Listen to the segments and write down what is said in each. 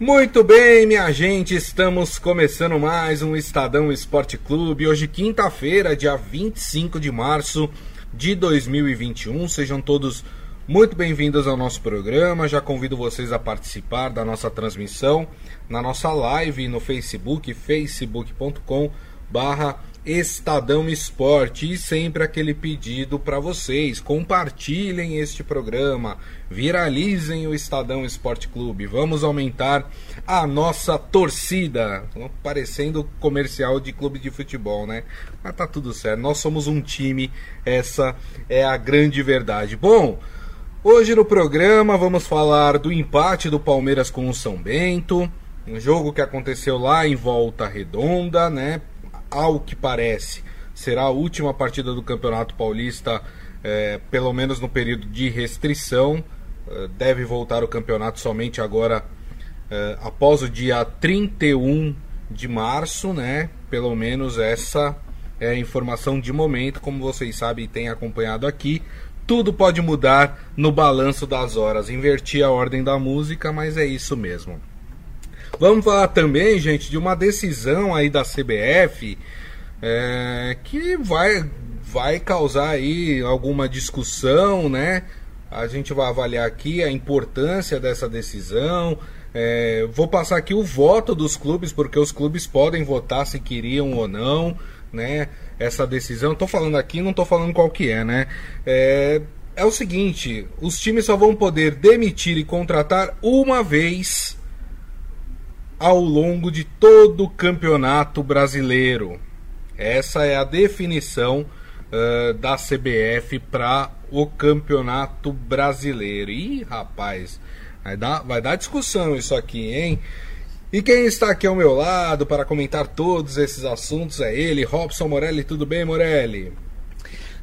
Muito bem, minha gente, estamos começando mais um Estadão Esporte Clube. Hoje, quinta-feira, dia 25 de março de 2021. Sejam todos muito bem-vindos ao nosso programa. Já convido vocês a participar da nossa transmissão na nossa live no Facebook, facebook.com barra Estadão Esporte e sempre aquele pedido para vocês, compartilhem este programa, viralizem o Estadão Esporte Clube, vamos aumentar a nossa torcida, parecendo comercial de clube de futebol, né? Mas tá tudo certo, nós somos um time, essa é a grande verdade. Bom, hoje no programa vamos falar do empate do Palmeiras com o São Bento, um jogo que aconteceu lá em Volta Redonda, né? Ao que parece, será a última partida do Campeonato Paulista, é, pelo menos no período de restrição. É, deve voltar o campeonato somente agora, é, após o dia 31 de março, né? Pelo menos essa é a informação de momento, como vocês sabem e têm acompanhado aqui. Tudo pode mudar no balanço das horas. Inverti a ordem da música, mas é isso mesmo. Vamos falar também, gente, de uma decisão aí da CBF é, que vai, vai causar aí alguma discussão, né? A gente vai avaliar aqui a importância dessa decisão. É, vou passar aqui o voto dos clubes, porque os clubes podem votar se queriam ou não, né? Essa decisão. Estou falando aqui, não estou falando qual que é, né? É, é o seguinte: os times só vão poder demitir e contratar uma vez ao longo de todo o campeonato brasileiro. Essa é a definição uh, da CBF para o campeonato brasileiro. Ih, rapaz, vai dar, vai dar discussão isso aqui, hein? E quem está aqui ao meu lado para comentar todos esses assuntos é ele, Robson Morelli. Tudo bem, Morelli?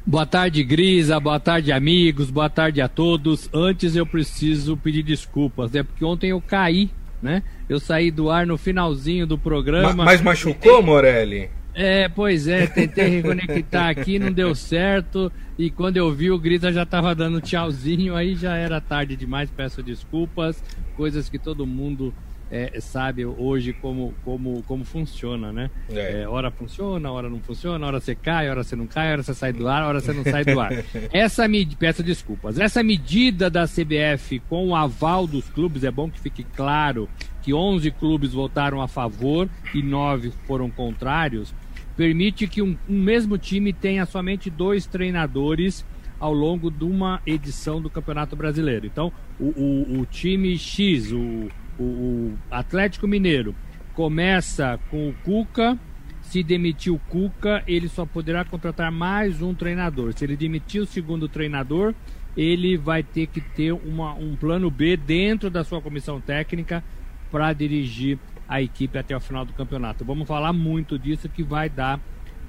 Boa tarde, Grisa. Boa tarde, amigos. Boa tarde a todos. Antes eu preciso pedir desculpas, né? Porque ontem eu caí né? Eu saí do ar no finalzinho do programa. Ma mas machucou, Morelli? É, pois é, tentei reconectar aqui, não deu certo. E quando eu vi, o Grisa já estava dando tchauzinho, aí já era tarde demais, peço desculpas. Coisas que todo mundo é, sabe hoje como, como, como funciona, né? É. É, hora funciona, hora não funciona, hora você cai, hora você não cai, hora você sai do ar, hora você não sai do ar. Essa medida, peço desculpas, essa medida da CBF com o aval dos clubes, é bom que fique claro que 11 clubes votaram a favor e 9 foram contrários, permite que um, um mesmo time tenha somente dois treinadores ao longo de uma edição do Campeonato Brasileiro. Então, o, o, o time X, o o, o Atlético Mineiro começa com o Cuca. Se demitir o Cuca, ele só poderá contratar mais um treinador. Se ele demitir o segundo treinador, ele vai ter que ter uma, um plano B dentro da sua comissão técnica para dirigir a equipe até o final do campeonato. Vamos falar muito disso que vai dar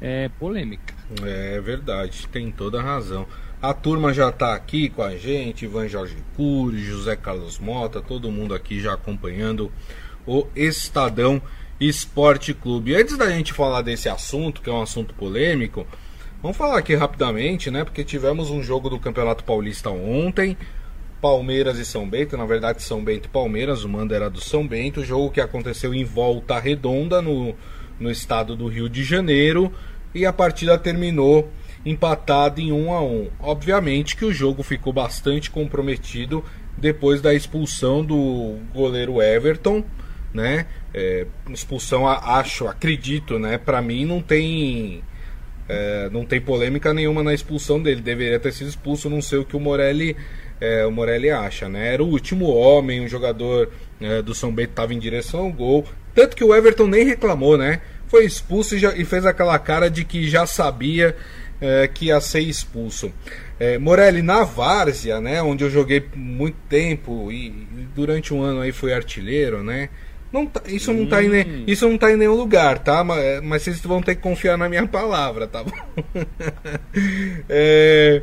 é, polêmica. É verdade, tem toda a razão. A turma já está aqui com a gente, Ivan Jorge Cury, José Carlos Mota, todo mundo aqui já acompanhando o Estadão Esporte Clube. Antes da gente falar desse assunto, que é um assunto polêmico, vamos falar aqui rapidamente, né? Porque tivemos um jogo do Campeonato Paulista ontem, Palmeiras e São Bento, na verdade São Bento e Palmeiras, o mando era do São Bento, jogo que aconteceu em Volta Redonda, no, no estado do Rio de Janeiro, e a partida terminou empatado em 1 a 1. Obviamente que o jogo ficou bastante comprometido depois da expulsão do goleiro Everton, né? É, expulsão, acho, acredito, né? Para mim não tem é, não tem polêmica nenhuma na expulsão dele. Deveria ter sido expulso, não sei o que o Morelli é, o Morelli acha, né? Era o último homem, o jogador é, do São Bento estava em direção ao gol. Tanto que o Everton nem reclamou, né? Foi expulso e, já, e fez aquela cara de que já sabia é, que ia ser expulso. É, Morelli, na Várzea, né, onde eu joguei muito tempo e, e durante um ano aí fui artilheiro, né? Não tá, isso, não tá em, isso não tá em nenhum lugar, tá? Mas, é, mas vocês vão ter que confiar na minha palavra, tá bom? é,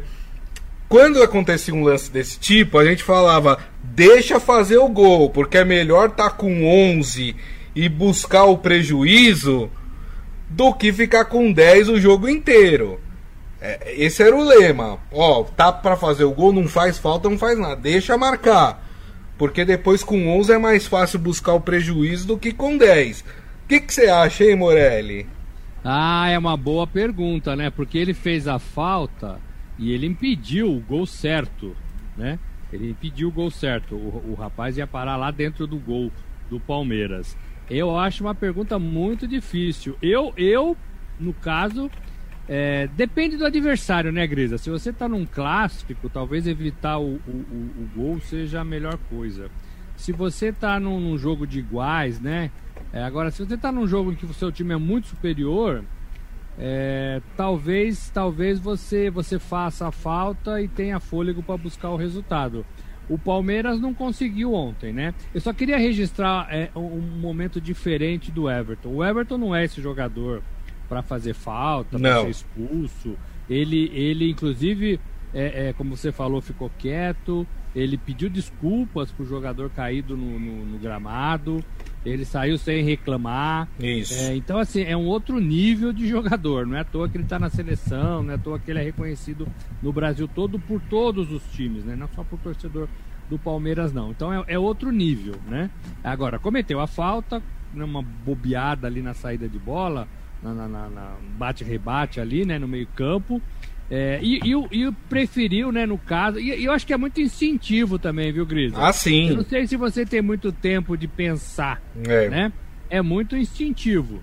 quando acontecia um lance desse tipo, a gente falava: deixa fazer o gol, porque é melhor tá com 11 e buscar o prejuízo do que ficar com 10 o jogo inteiro. É, esse era o lema. Ó, tá para fazer o gol, não faz falta, não faz nada. Deixa marcar. Porque depois com 11 é mais fácil buscar o prejuízo do que com 10. O que, você acha, hein, Morelli? Ah, é uma boa pergunta, né? Porque ele fez a falta e ele impediu o gol certo, né? Ele impediu o gol certo. O, o rapaz ia parar lá dentro do gol do Palmeiras. Eu acho uma pergunta muito difícil. Eu, eu no caso, é, depende do adversário, né, Grisa? Se você tá num clássico, talvez evitar o, o, o, o gol seja a melhor coisa. Se você tá num, num jogo de iguais, né? É, agora, se você tá num jogo em que o seu time é muito superior, é, talvez talvez você você faça a falta e tenha fôlego para buscar o resultado. O Palmeiras não conseguiu ontem, né? Eu só queria registrar é, um momento diferente do Everton. O Everton não é esse jogador para fazer falta, para ser expulso. Ele, ele inclusive, é, é, como você falou, ficou quieto. Ele pediu desculpas pro jogador caído no, no, no gramado. Ele saiu sem reclamar. Isso. É, então, assim, é um outro nível de jogador. Não é à toa que ele está na seleção, não é à toa que ele é reconhecido no Brasil todo por todos os times, né? Não só por torcedor do Palmeiras, não. Então é, é outro nível, né? Agora, cometeu a falta, uma bobeada ali na saída de bola, na, na, na bate-rebate ali, né? No meio-campo. É, e, e, e, preferiu, né, no caso, e, e, eu acho que é muito instintivo também, viu, Gris? Ah, sim. Eu não sei se você tem muito tempo de pensar, é. né? É muito instintivo.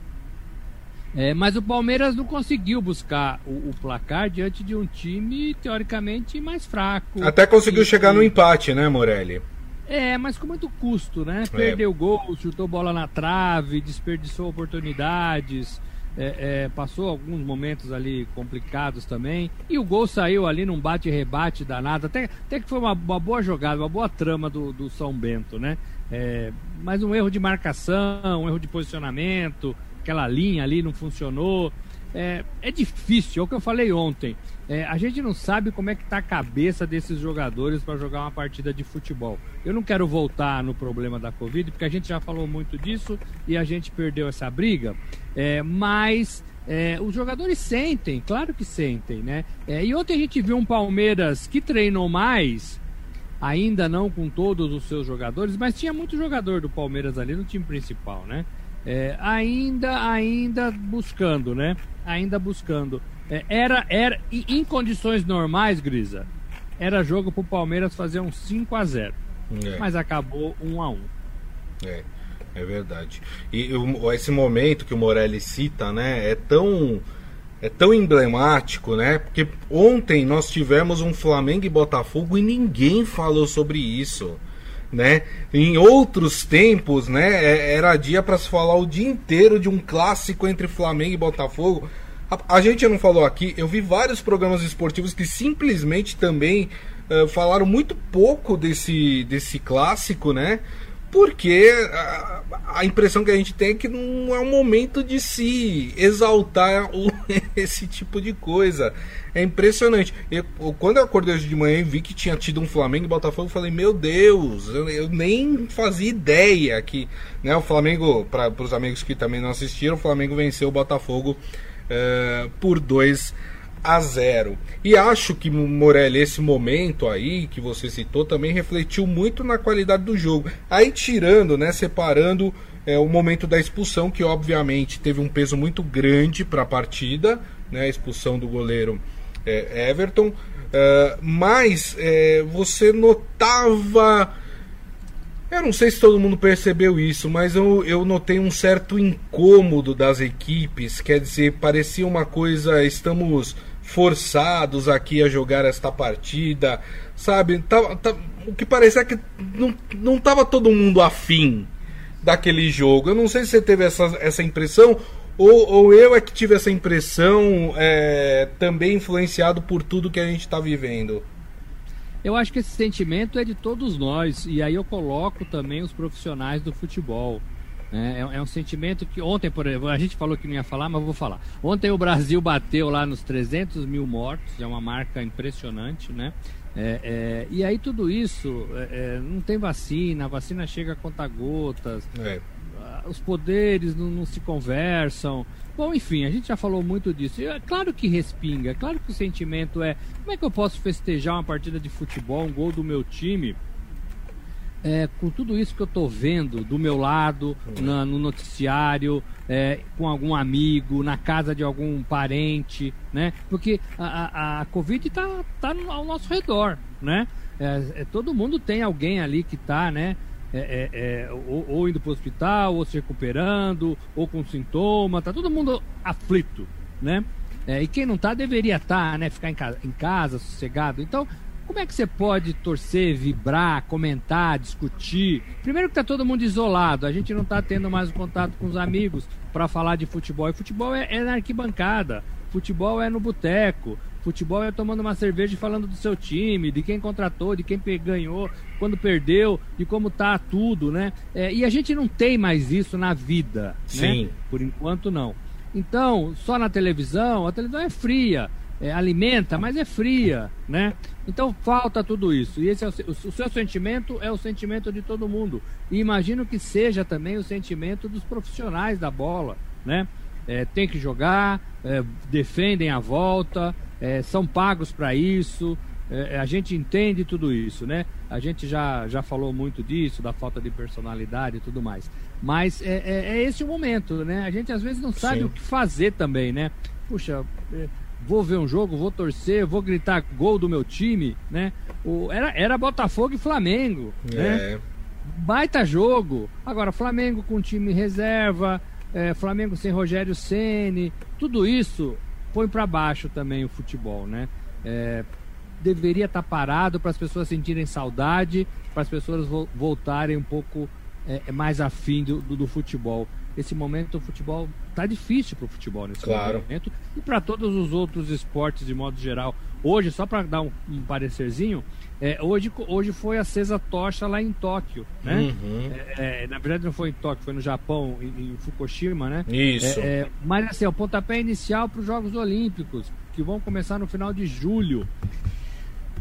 É, mas o Palmeiras não conseguiu buscar o, o, placar diante de um time teoricamente mais fraco. Até conseguiu chegar no empate, né, Morelli? É, mas com muito custo, né? É. Perdeu gol, chutou bola na trave, desperdiçou oportunidades é, é, passou alguns momentos ali complicados também. E o gol saiu ali num bate-rebate danado. Até, até que foi uma, uma, boa jogada, uma boa trama do, do São Bento, né? É, mas um erro de marcação, um erro de posicionamento, aquela linha ali não funcionou. É, é difícil, é o que eu falei ontem. É, a gente não sabe como é que tá a cabeça desses jogadores para jogar uma partida de futebol. Eu não quero voltar no problema da Covid, porque a gente já falou muito disso e a gente perdeu essa briga. É, mas é, os jogadores sentem, claro que sentem, né? É, e ontem a gente viu um Palmeiras que treinou mais, ainda não com todos os seus jogadores, mas tinha muito jogador do Palmeiras ali no time principal, né? É, ainda, ainda buscando, né? Ainda buscando. É, era, era em condições normais, Grisa, era jogo pro Palmeiras fazer um 5 a 0 é. Mas acabou 1 a 1 É, é verdade. E esse momento que o Morelli cita, né, é tão é tão emblemático, né? Porque ontem nós tivemos um Flamengo e Botafogo e ninguém falou sobre isso, né? Em outros tempos, né, é, era dia para se falar o dia inteiro de um clássico entre Flamengo e Botafogo. A, a, gente não falou aqui, eu vi vários programas esportivos que simplesmente também uh, falaram muito pouco desse, desse clássico, né? Porque a, a, impressão que a gente tem é que não é um momento de se exaltar o, esse tipo de coisa. É impressionante. Eu, quando eu acordei hoje de manhã e vi que tinha tido um Flamengo e Botafogo, eu falei, meu Deus, eu, eu nem fazia ideia que né, o Flamengo, para os amigos que também não assistiram, o Flamengo venceu o Botafogo uh, por 2 a 0. E acho que, Morelli, esse momento aí que você citou também refletiu muito na qualidade do jogo. Aí tirando, né, separando é, o momento da expulsão, que obviamente teve um peso muito grande para a partida, né, a expulsão do goleiro é, Everton. Uh, mas é, você notava eu não sei se todo mundo percebeu isso, mas eu, eu notei um certo incômodo das equipes. Quer dizer, parecia uma coisa. Estamos forçados aqui a jogar esta partida, sabe? Tá, tá, o que parece é que não, não tava todo mundo afim daquele jogo. Eu não sei se você teve essa, essa impressão ou, ou eu é que tive essa impressão é, também influenciado por tudo que a gente está vivendo. Eu acho que esse sentimento é de todos nós, e aí eu coloco também os profissionais do futebol. Né? É, é, um sentimento que ontem, por exemplo, a gente falou que não ia falar, mas vou falar. Ontem o Brasil bateu lá nos 300 mil mortos, é uma marca impressionante, né? É, é, e aí tudo isso, é, é, não tem vacina, a vacina chega a conta gotas, é. Os poderes não, não se conversam. Bom, enfim, a gente já falou muito disso. É claro que respinga, é claro que o sentimento é: como é que eu posso festejar uma partida de futebol, um gol do meu time, é, com tudo isso que eu estou vendo do meu lado, na, no noticiário, é, com algum amigo, na casa de algum parente, né? Porque a, a, a Covid está tá ao nosso redor, né? É, é, todo mundo tem alguém ali que está, né? É, é, ou, ou, indo para o hospital, ou se recuperando, ou com sintoma, tá todo mundo aflito, né? e quem não está deveria estar, tá, né? Ficar em casa, em casa, sossegado. Então, como é que você pode torcer, vibrar, comentar, discutir? Primeiro que está todo mundo isolado, a gente não está tendo mais o contato com os amigos para falar de futebol. E futebol é, é na arquibancada, futebol é no boteco, futebol é tomando uma cerveja e falando do seu time, de quem contratou, de quem ganhou, quando perdeu, de como tá tudo, né? É, e a gente não tem mais isso na vida, né? Sim. né? Por enquanto não. Então, só na televisão, a televisão é fria é, alimenta, mas é fria, né? Então falta tudo isso. E esse é o, o, seu sentimento é o sentimento de todo mundo. E imagino que seja também o sentimento dos profissionais da bola, né? É, tem que jogar, é, defendem a volta, é, são pagos para isso. É, a gente entende tudo isso, né? A gente já, já falou muito disso, da falta de personalidade e tudo mais. Mas é, é, é esse o momento, né? A gente às vezes não sabe Sim. o que fazer também, né? Puxa, vou ver um jogo, vou torcer, vou gritar gol do meu time, né? O, era, era Botafogo e Flamengo, né? é. Baita jogo. Agora, Flamengo com time reserva, é, Flamengo sem Rogério Ceni, tudo isso põe para baixo também o futebol, né? É, deveria estar tá parado para as pessoas sentirem saudade, para as pessoas vo voltarem um pouco é, mais afim do, do, do futebol esse momento o futebol tá difícil para o futebol nesse claro. momento e para todos os outros esportes de modo geral. Hoje, só para dar um, um parecerzinho, é, hoje, hoje foi acesa a tocha lá em Tóquio, né? Uhum. É, é, na verdade não foi em Tóquio, foi no Japão, em, em Fukushima, né? Isso. É, é, mas assim, o pontapé inicial para os Jogos Olímpicos, que vão começar no final de julho.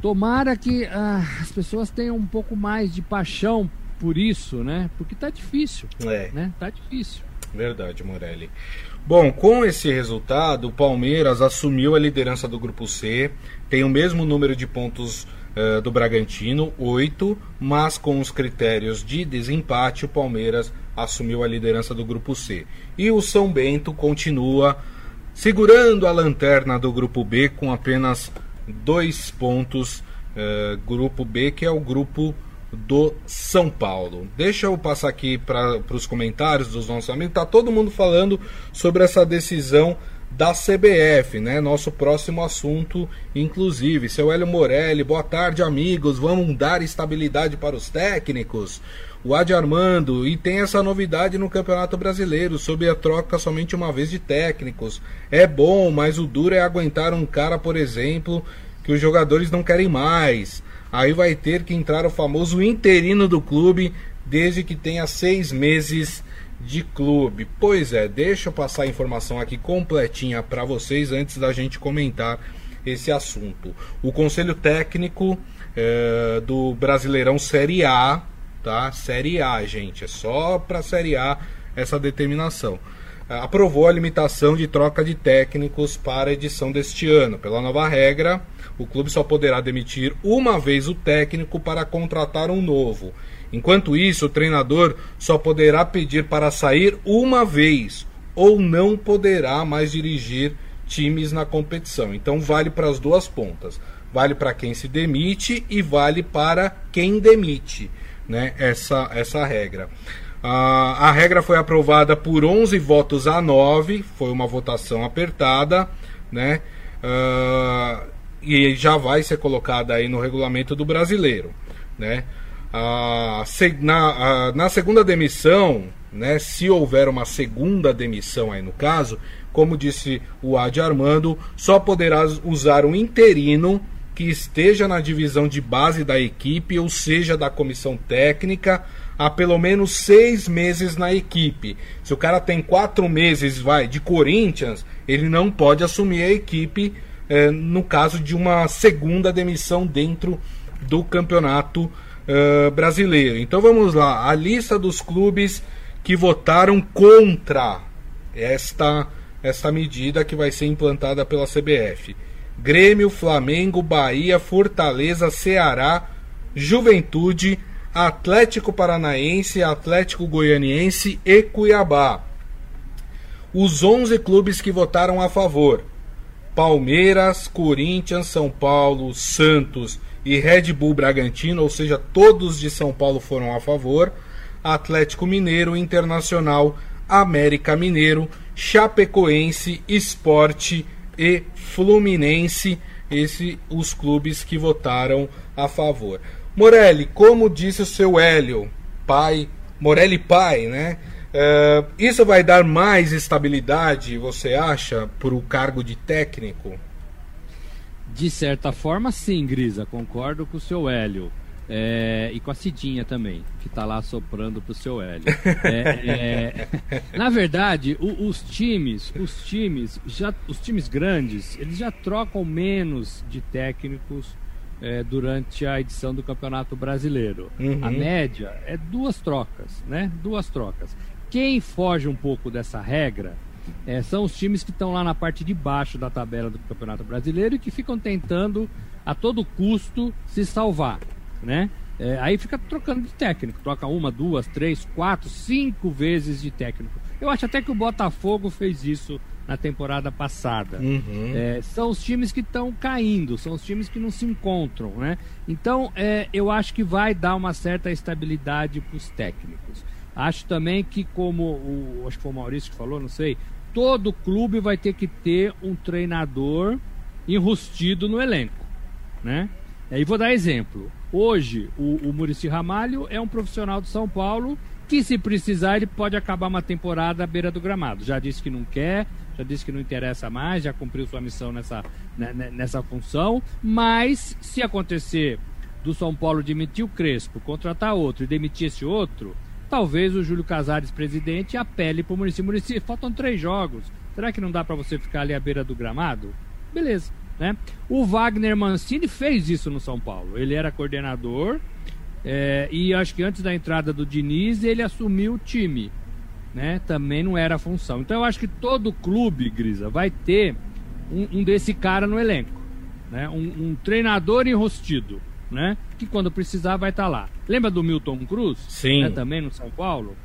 Tomara que ah, as pessoas tenham um pouco mais de paixão por isso, né? Porque tá difícil. É. Né? Tá difícil. Verdade, Morelli. Bom, com esse resultado, o Palmeiras assumiu a liderança do grupo C, tem o mesmo número de pontos uh, do Bragantino, 8, mas com os critérios de desempate, o Palmeiras assumiu a liderança do grupo C. E o São Bento continua segurando a lanterna do grupo B com apenas dois pontos. Uh, grupo B, que é o grupo do São Paulo. Deixa eu passar aqui para os comentários dos nossos amigos. Tá todo mundo falando sobre essa decisão da CBF, né? Nosso próximo assunto, inclusive. Seu Hélio Morelli, boa tarde, amigos. Vamos dar estabilidade para os técnicos. O Adi Armando, e tem essa novidade no Campeonato Brasileiro, sobre a troca somente uma vez de técnicos. É bom, mas o duro é aguentar um cara, por exemplo, que os jogadores não querem mais. Aí vai ter que entrar o famoso interino do clube, desde que tenha seis meses de clube. Pois é, deixa eu passar a informação aqui completinha para vocês antes da gente comentar esse assunto. O Conselho Técnico é, do Brasileirão Série A, tá? Série A, gente, é só para Série A essa determinação. É, aprovou a limitação de troca de técnicos para a edição deste ano. Pela nova regra, o clube só poderá demitir uma vez o técnico para contratar um novo. Enquanto isso, o treinador só poderá pedir para sair uma vez ou não poderá mais dirigir times na competição. Então vale para as duas pontas. Vale para quem se demite e vale para quem demite, né? Essa essa regra. a regra foi aprovada por 11 votos a 9, foi uma votação apertada, né? Uh, e já vai ser colocada aí no regulamento do brasileiro, né? Ah, na, na segunda demissão, né, se houver uma segunda demissão aí no caso, como disse o Adi Armando, só poderá usar um interino que esteja na divisão de base da equipe, ou seja, da comissão técnica, há pelo menos seis meses na equipe. Se o cara tem quatro meses, vai, de Corinthians, ele não pode assumir a equipe é, no caso de uma segunda demissão dentro do campeonato uh, brasileiro. Então vamos lá, a lista dos clubes que votaram contra esta, esta medida que vai ser implantada pela CBF: Grêmio, Flamengo, Bahia, Fortaleza, Ceará, Juventude, Atlético Paranaense, Atlético Goianiense e Cuiabá. Os 11 clubes que votaram a favor: Palmeiras, Corinthians, São Paulo, Santos e Red Bull Bragantino, ou seja, todos de São Paulo foram a favor. Atlético Mineiro, Internacional, América Mineiro, Chapecoense, Esporte e Fluminense, esses os clubes que votaram a favor. Morelli, como disse o seu Hélio, pai, Morelli pai, né? Uh, isso vai dar mais estabilidade, você acha, para o cargo de técnico? De certa forma, sim, Grisa, concordo com o seu Hélio. É, e com a Cidinha também, que está lá soprando pro seu Hélio. É, é, na verdade, o, os times, os times, já, os times grandes, eles já trocam menos de técnicos durante a edição do Campeonato Brasileiro. Uhum. A média é duas trocas, né? Duas trocas. Quem foge um pouco dessa regra é, são os times que estão lá na parte de baixo da tabela do Campeonato Brasileiro e que ficam tentando a todo custo se salvar né? É, aí fica trocando de técnico, troca uma, duas, três, quatro, cinco vezes de técnico. Eu acho até que o Botafogo fez isso na temporada passada. Uhum. É, são os times que estão caindo, são os times que não se encontram, né? Então, eu acho que vai dar uma certa estabilidade para os técnicos. Acho também que, como o, acho que foi o Maurício que falou, não sei, todo clube vai ter que ter um treinador enrustido no elenco, né? E vou dar exemplo. Hoje, o, o Murici Ramalho é um profissional de São Paulo que, se precisar, ele pode acabar uma temporada à beira do gramado. Já disse que não quer, já disse que não interessa mais, já cumpriu sua missão nessa, né, né, nessa função. Mas, se acontecer do São Paulo demitir o Crespo, contratar outro e demitir esse outro, talvez o Júlio Casares, presidente, apele para o Murici. Murici, faltam três jogos. Será que não dá para você ficar ali à beira do gramado? Beleza. Né? O Wagner Mancini fez isso no São Paulo. Ele era coordenador é, e acho que antes da entrada do Diniz ele assumiu o time. Né? Também não era a função. Então eu acho que todo clube, Grisa, vai ter um, um desse cara no elenco. Né? Um, um, treinador enrostido. Né? Que quando precisar vai estar tá lá. Lembra do Milton Cruz? Sim. Né? Também no São Paulo?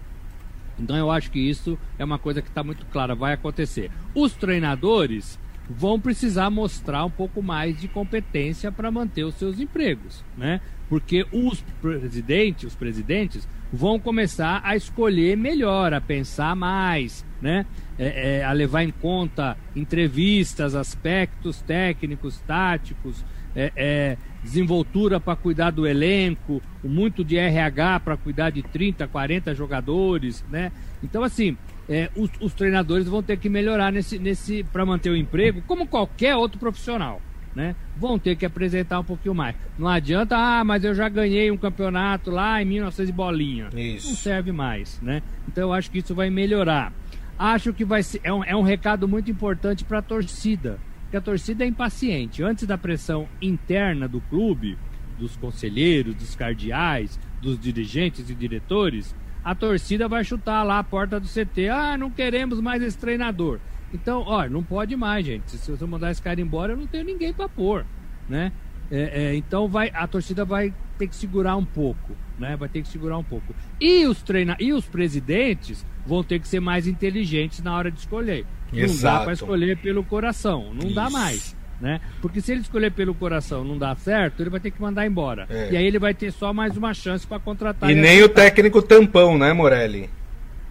Então eu acho que isso é uma coisa que está muito clara, vai acontecer. Os treinadores vão precisar mostrar um pouco mais de competência para manter os seus empregos, né? Porque os presidentes, os presidentes vão começar a escolher melhor, a pensar mais, né? É, é, a levar em conta entrevistas, aspectos técnicos, táticos, é, é desenvoltura para cuidar do elenco, muito de RH para cuidar de 30, 40 jogadores, né? Então, assim, é, os, os, treinadores vão ter que melhorar nesse, nesse para manter o emprego, como qualquer outro profissional. Né? Vão ter que apresentar um pouquinho mais. Não adianta, ah, mas eu já ganhei um campeonato lá em 1900 e bolinha. Isso. Não serve mais, né? Então eu acho que isso vai melhorar. Acho que vai ser, é, um, é um recado muito importante para a torcida, porque a torcida é impaciente. Antes da pressão interna do clube, dos conselheiros, dos cardeais, dos dirigentes e diretores, a torcida vai chutar lá a porta do CT. Ah, não queremos mais esse treinador. Então, olha, não pode mais, gente. Se você mandar esse cara embora, eu não tenho ninguém para pôr, né? É, é, então vai, a torcida vai ter que segurar um pouco, né? Vai ter que segurar um pouco. E os treina e os presidentes vão ter que ser mais inteligentes na hora de escolher. Exato. Não dá para escolher pelo coração, não Isso. dá mais né? Porque se ele escolher pelo coração não dá certo, ele vai ter que mandar embora. É. E aí ele vai ter só mais uma chance para contratar. E, nem o técnico tampão, né, Morelli?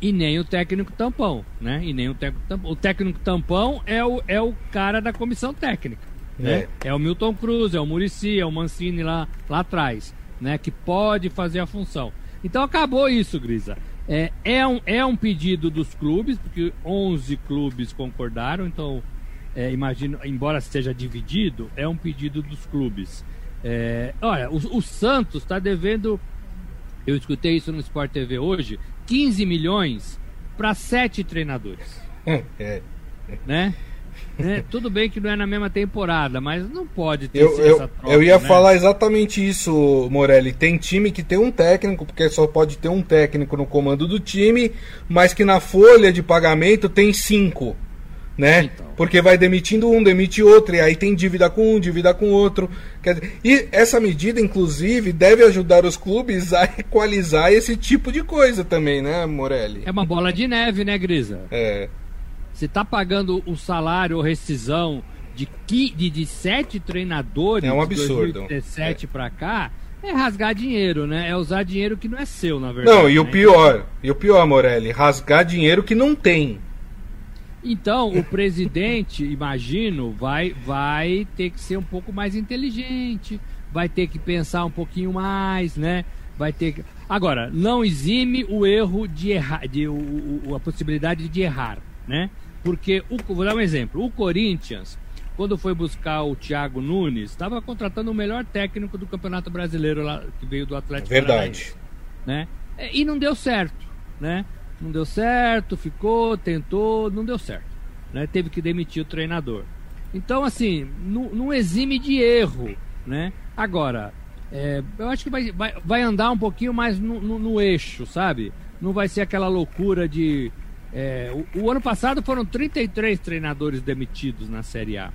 E nem o técnico tampão, né? E nem o técnico tampão. O técnico tampão é o, é o cara da comissão técnica. Né? É. é o Milton Cruz, é o Murici, é o Mancini lá, lá atrás, né? Que pode fazer a função. Então acabou isso, Grisa. É, é, um, é um pedido dos clubes, porque 11 clubes concordaram, então é, imagino, embora seja dividido, é um pedido dos clubes. É, olha, o, o Santos está devendo, eu escutei isso no Sport TV hoje, 15 milhões para sete treinadores. É, é. Né? Tudo bem que não é na mesma temporada, mas não pode ter eu, eu, troca, eu ia né? falar exatamente isso, Morelli. Tem time que tem um técnico, porque só pode ter um técnico no comando do time, mas que na folha de pagamento tem cinco né? Então. Porque vai demitindo um, demite outro, e aí tem dívida com um, dívida com outro. E essa medida, inclusive, deve ajudar os clubes a equalizar esse tipo de coisa também, né, Morelli? É uma bola de neve, né, Grisa? É. Você tá pagando o salário ou rescisão de, de, de sete treinadores é um absurdo. de 2017 é. para cá, é rasgar dinheiro, né? É usar dinheiro que não é seu, na verdade. Não, e né? o pior, e o pior, Morelli, rasgar dinheiro que não tem. Então, o presidente, imagino, vai, vai ter que ser um pouco mais inteligente, vai ter que pensar um pouquinho mais, né? Vai ter que... Agora, não exime o erro de errar, de, o, o, a possibilidade de errar, né? Porque, o, vou dar um exemplo, o Corinthians, quando foi buscar o Thiago Nunes, estava contratando o melhor técnico do Campeonato Brasileiro lá, que veio do Atlético Verdade. Paranaense, né? E não deu certo, né? não deu certo, ficou, tentou, não deu certo. Né? Teve que demitir o treinador. Então, assim, não, não exime de erro. Né? Agora, é, eu acho que vai, vai, vai andar um pouquinho mais no, no, no eixo, sabe? Não vai ser aquela loucura de. É, o, o, ano passado foram 33 treinadores demitidos na Série A.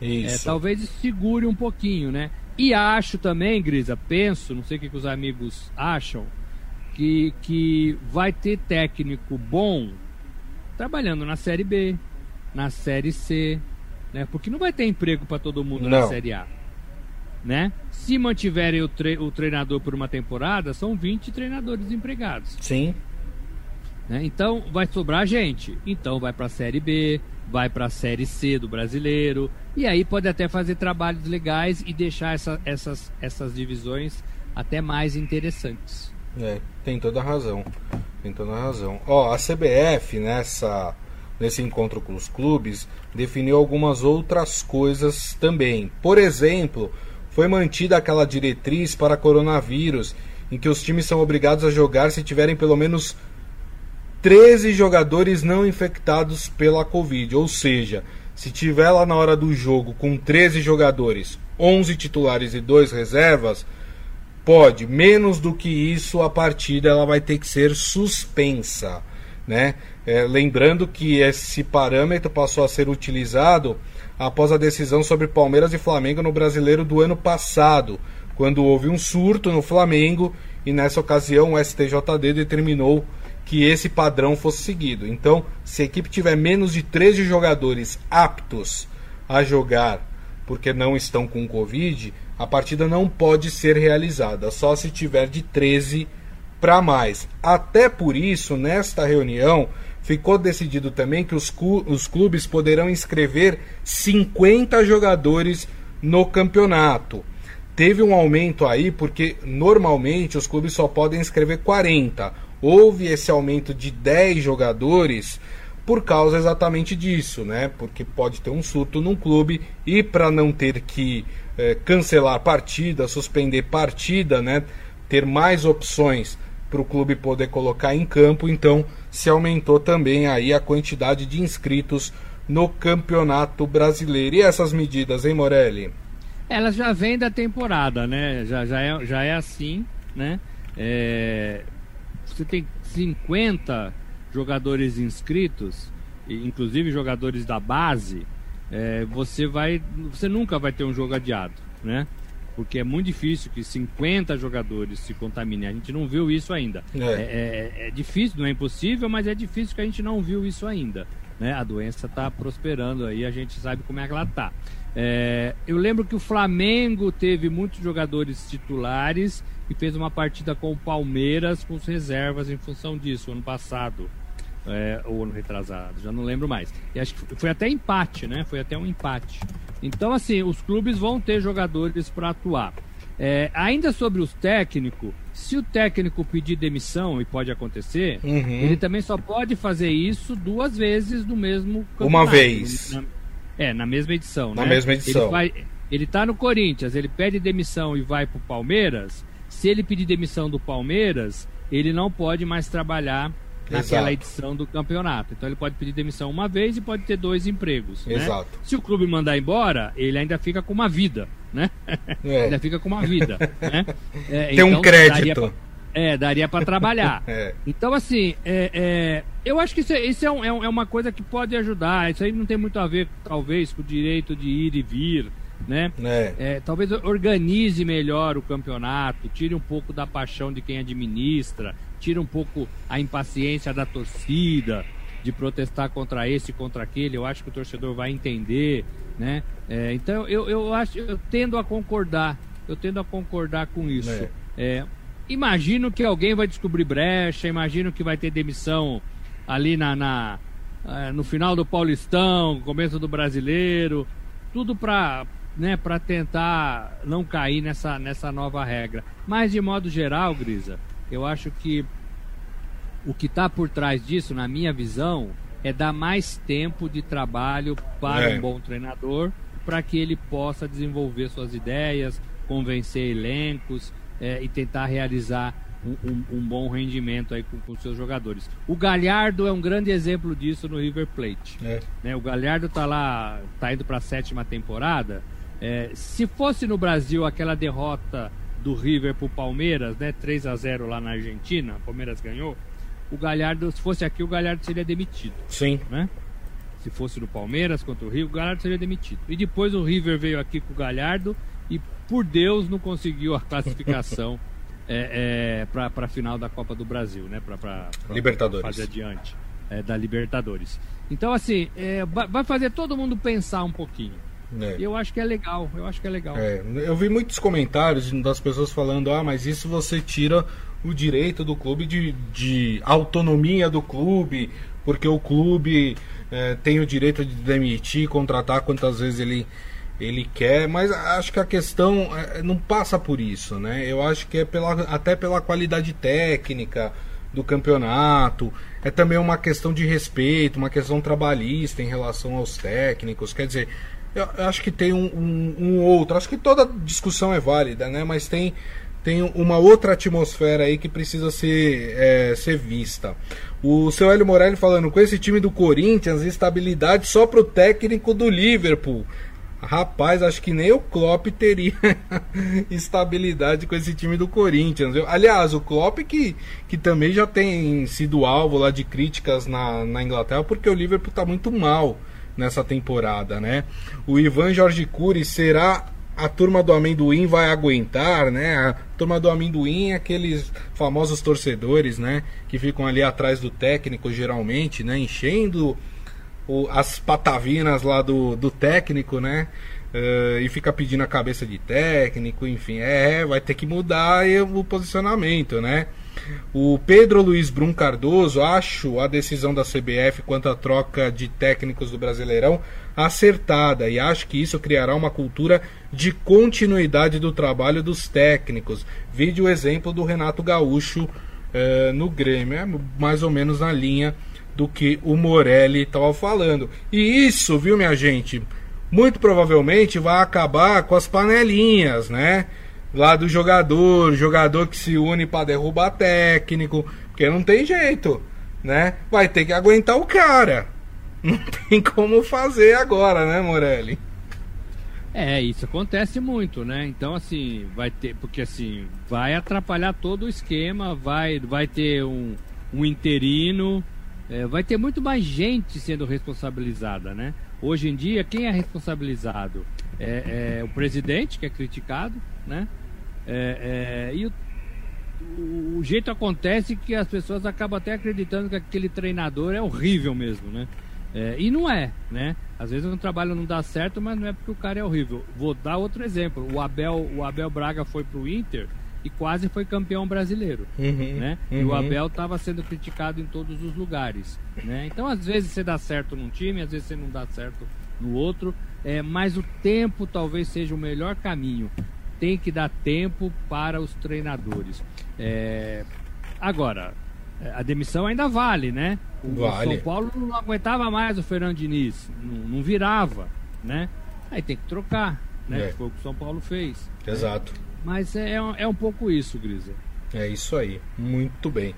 Isso. É, talvez segure um pouquinho, né? E acho também, Grisa, penso, não sei o que, que os amigos acham, que, que vai ter técnico bom trabalhando na Série B, na Série C, né? Porque não vai ter emprego para todo mundo não. na Série A, né? Se mantiverem o, tre o treinador por uma temporada, são 20 treinadores empregados. Sim. Né? Então vai sobrar gente. Então vai para a Série B, vai para a Série C do brasileiro e aí pode até fazer trabalhos legais e deixar essa, essas, essas divisões até mais interessantes. É, tem toda a razão. Tem toda a razão. Ó, a CBF nessa nesse encontro com os clubes definiu algumas outras coisas também. Por exemplo, foi mantida aquela diretriz para coronavírus em que os times são obrigados a jogar se tiverem pelo menos 13 jogadores não infectados pela Covid, ou seja, se tiver lá na hora do jogo com 13 jogadores, 11 titulares e 2 reservas, Pode, menos do que isso, a partida ela vai ter que ser suspensa. Né? É, lembrando que esse parâmetro passou a ser utilizado após a decisão sobre Palmeiras e Flamengo no Brasileiro do ano passado, quando houve um surto no Flamengo e nessa ocasião o STJD determinou que esse padrão fosse seguido. Então, se a equipe tiver menos de 13 jogadores aptos a jogar porque não estão com Covid, a partida não pode ser realizada, só se tiver de 13 para mais. Até por isso, nesta reunião, ficou decidido também que os, os clubes poderão inscrever 50 jogadores no campeonato. Teve um aumento aí, porque normalmente os clubes só podem inscrever 40. Houve esse aumento de 10 jogadores por causa exatamente disso, né? Porque pode ter um surto num clube e para não ter que é, cancelar partida, suspender partida, né? Ter mais opções para o clube poder colocar em campo, então se aumentou também aí a quantidade de inscritos no Campeonato Brasileiro. E essas medidas, hein, Morelli? Elas já vêm da temporada, né? Já, já, é, já é assim, né? É... Você tem 50 jogadores inscritos, inclusive jogadores da base, é, você vai, você nunca vai ter um jogo adiado, né? Porque é muito difícil que 50 jogadores se contaminem. A gente não viu isso ainda. É. É, é, é difícil, não é impossível, mas é difícil que a gente não viu isso ainda. Né? A doença está prosperando aí, a gente sabe como é que ela está. É, eu lembro que o Flamengo teve muitos jogadores titulares e fez uma partida com o Palmeiras com reservas em função disso, ano passado é, ou ano retrasado, já não lembro mais. E acho que foi até empate, né? Foi até um empate. Então, assim, os clubes vão ter jogadores para atuar. É, ainda sobre os técnicos, se o técnico pedir demissão, e pode acontecer, uhum. ele também só pode fazer isso duas vezes no mesmo campeonato. Uma vez. Na, é, na mesma edição. Na né? mesma edição. Ele, vai, ele tá no Corinthians, ele pede demissão e vai pro Palmeiras. Se ele pedir demissão do Palmeiras, ele não pode mais trabalhar naquela Exato. edição do campeonato. Então ele pode pedir demissão uma vez e pode ter dois empregos. Né? Exato. Se o clube mandar embora, ele ainda fica com uma vida, né? É. ainda fica com uma vida, né? É, Tem então, um crédito. Daria, É, daria para trabalhar. é. Então, assim, é, é, eu acho que isso, é, isso um, é, uma coisa que pode ajudar. Isso aí não tem muito a ver, talvez, com o direito de ir e vir, né? É. é. talvez organize melhor o campeonato, tire um pouco da paixão de quem administra, tire um pouco a impaciência da torcida de protestar contra esse e contra aquele. Eu acho que o torcedor vai entender, né? É, então, eu, eu acho, eu tendo a concordar, eu tendo a concordar com isso. É. É, imagino que alguém vai descobrir brecha, imagino que vai ter demissão ali na, na é, no final do Paulistão, começo do Brasileiro, tudo para né, para tentar não cair nessa, nessa nova regra. Mas de modo geral, Grisa, eu acho que o que está por trás disso, na minha visão, é dar mais tempo de trabalho para é. um bom treinador, para que ele possa desenvolver suas ideias, convencer elencos, é, e tentar realizar um, um, um, bom rendimento aí com, com seus jogadores. O Galhardo é um grande exemplo disso no River Plate. É. Né, o Galhardo está lá, está indo para a sétima temporada. É, se fosse no Brasil aquela derrota do River para o Palmeiras, né, 3 a 0 lá na Argentina, o Palmeiras ganhou. O Galhardo, se fosse aqui, o Galhardo seria demitido. Sim. Né? Se fosse no Palmeiras contra o Rio, o Galhardo seria demitido. E depois o River veio aqui com o Galhardo e por Deus não conseguiu a classificação é, é, para a final da Copa do Brasil, né? Para Libertadores. fazer adiante é, da Libertadores. Então, assim, é, vai fazer todo mundo pensar um pouquinho. É. Eu acho que é legal, eu acho que é legal. É, eu vi muitos comentários das pessoas falando, ah, mas isso você tira o direito do clube de, de autonomia do clube, porque o clube é, tem o direito de demitir, contratar quantas vezes ele ele quer, mas acho que a questão é, não passa por isso, né? Eu acho que é pela, até pela qualidade técnica do campeonato, é também uma questão de respeito, uma questão trabalhista em relação aos técnicos. Quer dizer, eu, acho que tem um, um, um, outro, acho que toda discussão é válida, né? Mas tem, tem uma outra atmosfera aí que precisa ser, é, ser vista. O seu Hélio Morelli falando, com esse time do Corinthians, estabilidade só pro técnico do Liverpool. Rapaz, acho que nem o Klopp teria estabilidade com esse time do Corinthians. Aliás, o Klopp que, que também já tem sido alvo lá de críticas na, na Inglaterra porque o Liverpool está muito mal nessa temporada, né? O Ivan Jorge Cury será a turma do amendoim vai aguentar, né? A turma do amendoim é aqueles famosos torcedores, né? Que ficam ali atrás do técnico geralmente, né? Enchendo o, as patavinas lá do, do técnico, né? Uh, e fica pedindo a cabeça de técnico, enfim, é, vai ter que mudar o posicionamento, né? O Pedro Luiz Brum Cardoso, acho a decisão da CBF quanto à troca de técnicos do Brasileirão acertada e acho que isso criará uma cultura de continuidade do trabalho dos técnicos. Vide o exemplo do Renato Gaúcho uh, no Grêmio, é mais ou menos na linha do que o Morelli estava falando. E isso, viu, minha gente, muito provavelmente vai acabar com as panelinhas, né? Lá do jogador, jogador que se une para derrubar técnico, porque não tem jeito, né? Vai ter que aguentar o cara. Não tem como fazer agora, né, Morelli? É, isso acontece muito, né? Então, assim, vai ter. Porque, assim, vai atrapalhar todo o esquema, vai, vai ter um, um interino, é, vai ter muito mais gente sendo responsabilizada, né? Hoje em dia, quem é responsabilizado? É, é o presidente, que é criticado, né? É, é, e o, o, o, jeito acontece que as pessoas acabam até acreditando que aquele treinador é horrível mesmo, né? É, e não é, né? Às vezes um trabalho não dá certo, mas não é porque o cara é horrível. Vou dar outro exemplo. O Abel, o Abel Braga foi pro Inter e quase foi campeão brasileiro, uhum, né? Uhum. E o uhum. Abel estava sendo criticado em todos os lugares, né? Então às vezes você dá certo num time, às vezes você não dá certo no outro, é, mas o tempo talvez seja o melhor caminho. Tem que dar tempo para os treinadores. É, agora, a demissão ainda vale, né? O vale. São Paulo não aguentava mais o Fernando Diniz, não, não virava, né? Aí tem que trocar, né? É. Foi o que o São Paulo fez. Exato. Né? Mas é, é um pouco isso, Grisa. É isso aí, muito bem.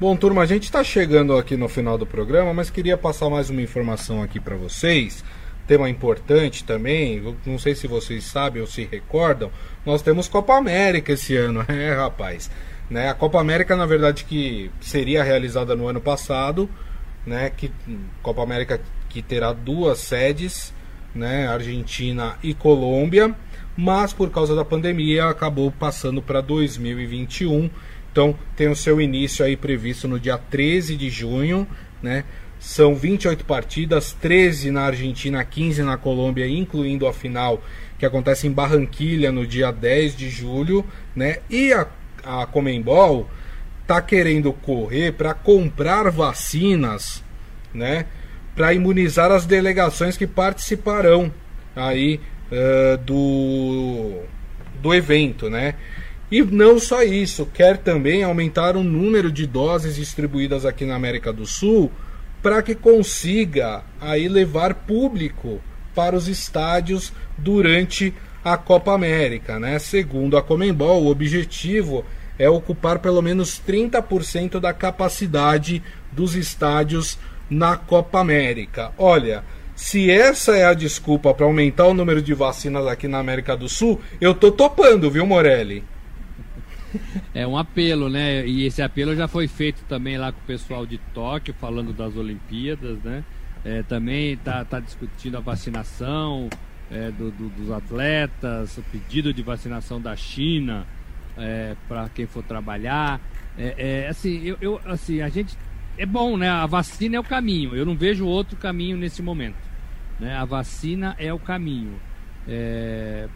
Bom, turma, a gente está chegando aqui no final do programa, mas queria passar mais uma informação aqui para vocês. Tema importante também, não sei se vocês sabem ou se recordam, nós temos Copa América esse ano, é rapaz. Né? A Copa América, na verdade, que seria realizada no ano passado, né? Que Copa América que terá duas sedes, né? Argentina e Colômbia, mas por causa da pandemia acabou passando para 2021. Então tem o seu início aí previsto no dia 13 de junho, né? São 28 partidas, 13 na Argentina, 15 na Colômbia, incluindo a final que acontece em Barranquilha no dia 10 de julho, né? E a, a Comembol tá querendo correr para comprar vacinas, né? Para imunizar as delegações que participarão aí uh, do, do evento, né? E não só isso, quer também aumentar o número de doses distribuídas aqui na América do Sul para que consiga aí levar público para os estádios durante a Copa América, né? Segundo a Comembol, o objetivo é ocupar pelo menos 30% da capacidade dos estádios na Copa América. Olha, se essa é a desculpa para aumentar o número de vacinas aqui na América do Sul, eu tô topando, viu, Morelli? É um apelo, né? E esse apelo já foi feito também lá com o pessoal de Tóquio, falando das Olimpíadas, né? É, também está tá discutindo a vacinação é, do, do, dos atletas, o pedido de vacinação da China é, para quem for trabalhar. É, é, assim, eu, eu, assim, a gente é bom, né? A vacina é o caminho. Eu não vejo outro caminho nesse momento. Né? A vacina é o caminho. É,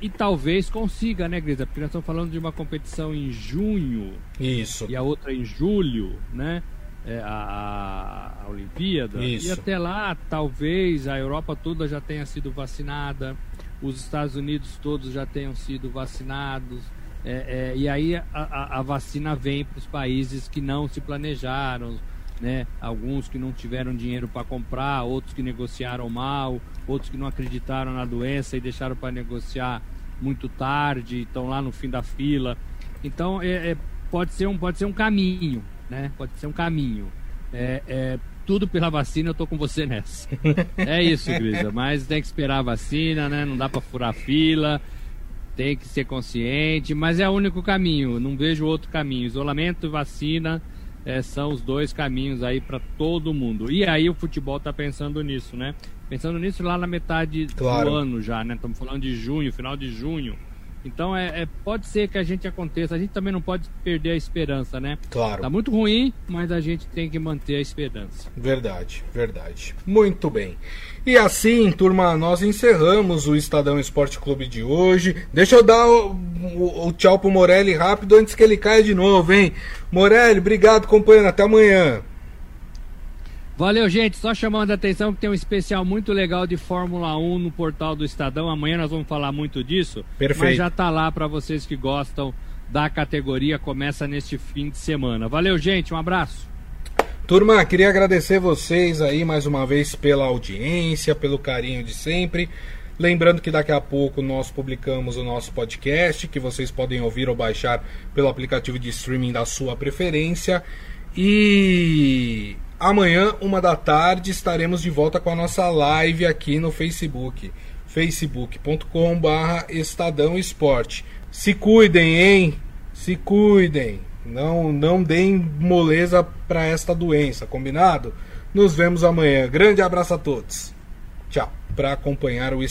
e talvez consiga, né, Grisa? Porque nós estamos falando de uma competição em junho. Isso. E a outra em julho, né? É, a, a, Olimpíada. Isso. E até lá, talvez a Europa toda já tenha sido vacinada, os Estados Unidos todos já tenham sido vacinados. É, é, e aí a, a, a vacina vem para os países que não se planejaram, né? Alguns que não tiveram dinheiro para comprar, outros que negociaram mal, outros que não acreditaram na doença e deixaram para negociar muito tarde, estão lá no fim da fila. Então é, é, pode ser um pode ser um caminho, né? Pode ser um caminho. É, é tudo pela vacina, eu tô com você nessa. É isso, Grisa. Mas tem que esperar a vacina, né? Não dá para furar fila. Tem que ser consciente, mas é o único caminho. Não vejo outro caminho. Isolamento vacina é, são os dois caminhos aí para todo mundo. E aí o futebol está pensando nisso, né? Pensando nisso lá na metade claro. do ano já, né? Estamos falando de junho, final de junho. Então é, é, pode ser que a gente aconteça. A gente também não pode perder a esperança, né? Claro. Tá muito ruim, mas a gente tem que manter a esperança. Verdade, verdade. Muito bem. E assim, turma, nós encerramos o Estadão Esporte Clube de hoje. Deixa eu dar o, o, o, tchau pro Morelli rápido antes que ele caia de novo, hein? Morelli, obrigado, companheiro. Até amanhã. Valeu, gente. Só chamando a atenção que tem um especial muito legal de Fórmula 1 no portal do Estadão. Amanhã nós vamos falar muito disso. Perfeito. Mas já tá lá para vocês que gostam da categoria. Começa neste fim de semana. Valeu, gente. Um abraço. Turma, queria agradecer vocês aí mais uma vez pela audiência, pelo carinho de sempre. Lembrando que daqui a pouco nós publicamos o nosso podcast, que vocês podem ouvir ou baixar pelo aplicativo de streaming da sua preferência. E amanhã, uma da tarde, estaremos de volta com a nossa live aqui no Facebook. facebook.com/barra Estadão Esporte. Se cuidem, hein? Se cuidem. Não, não deem moleza para esta doença, combinado? Nos vemos amanhã. Grande abraço a todos. Tchau. Para acompanhar o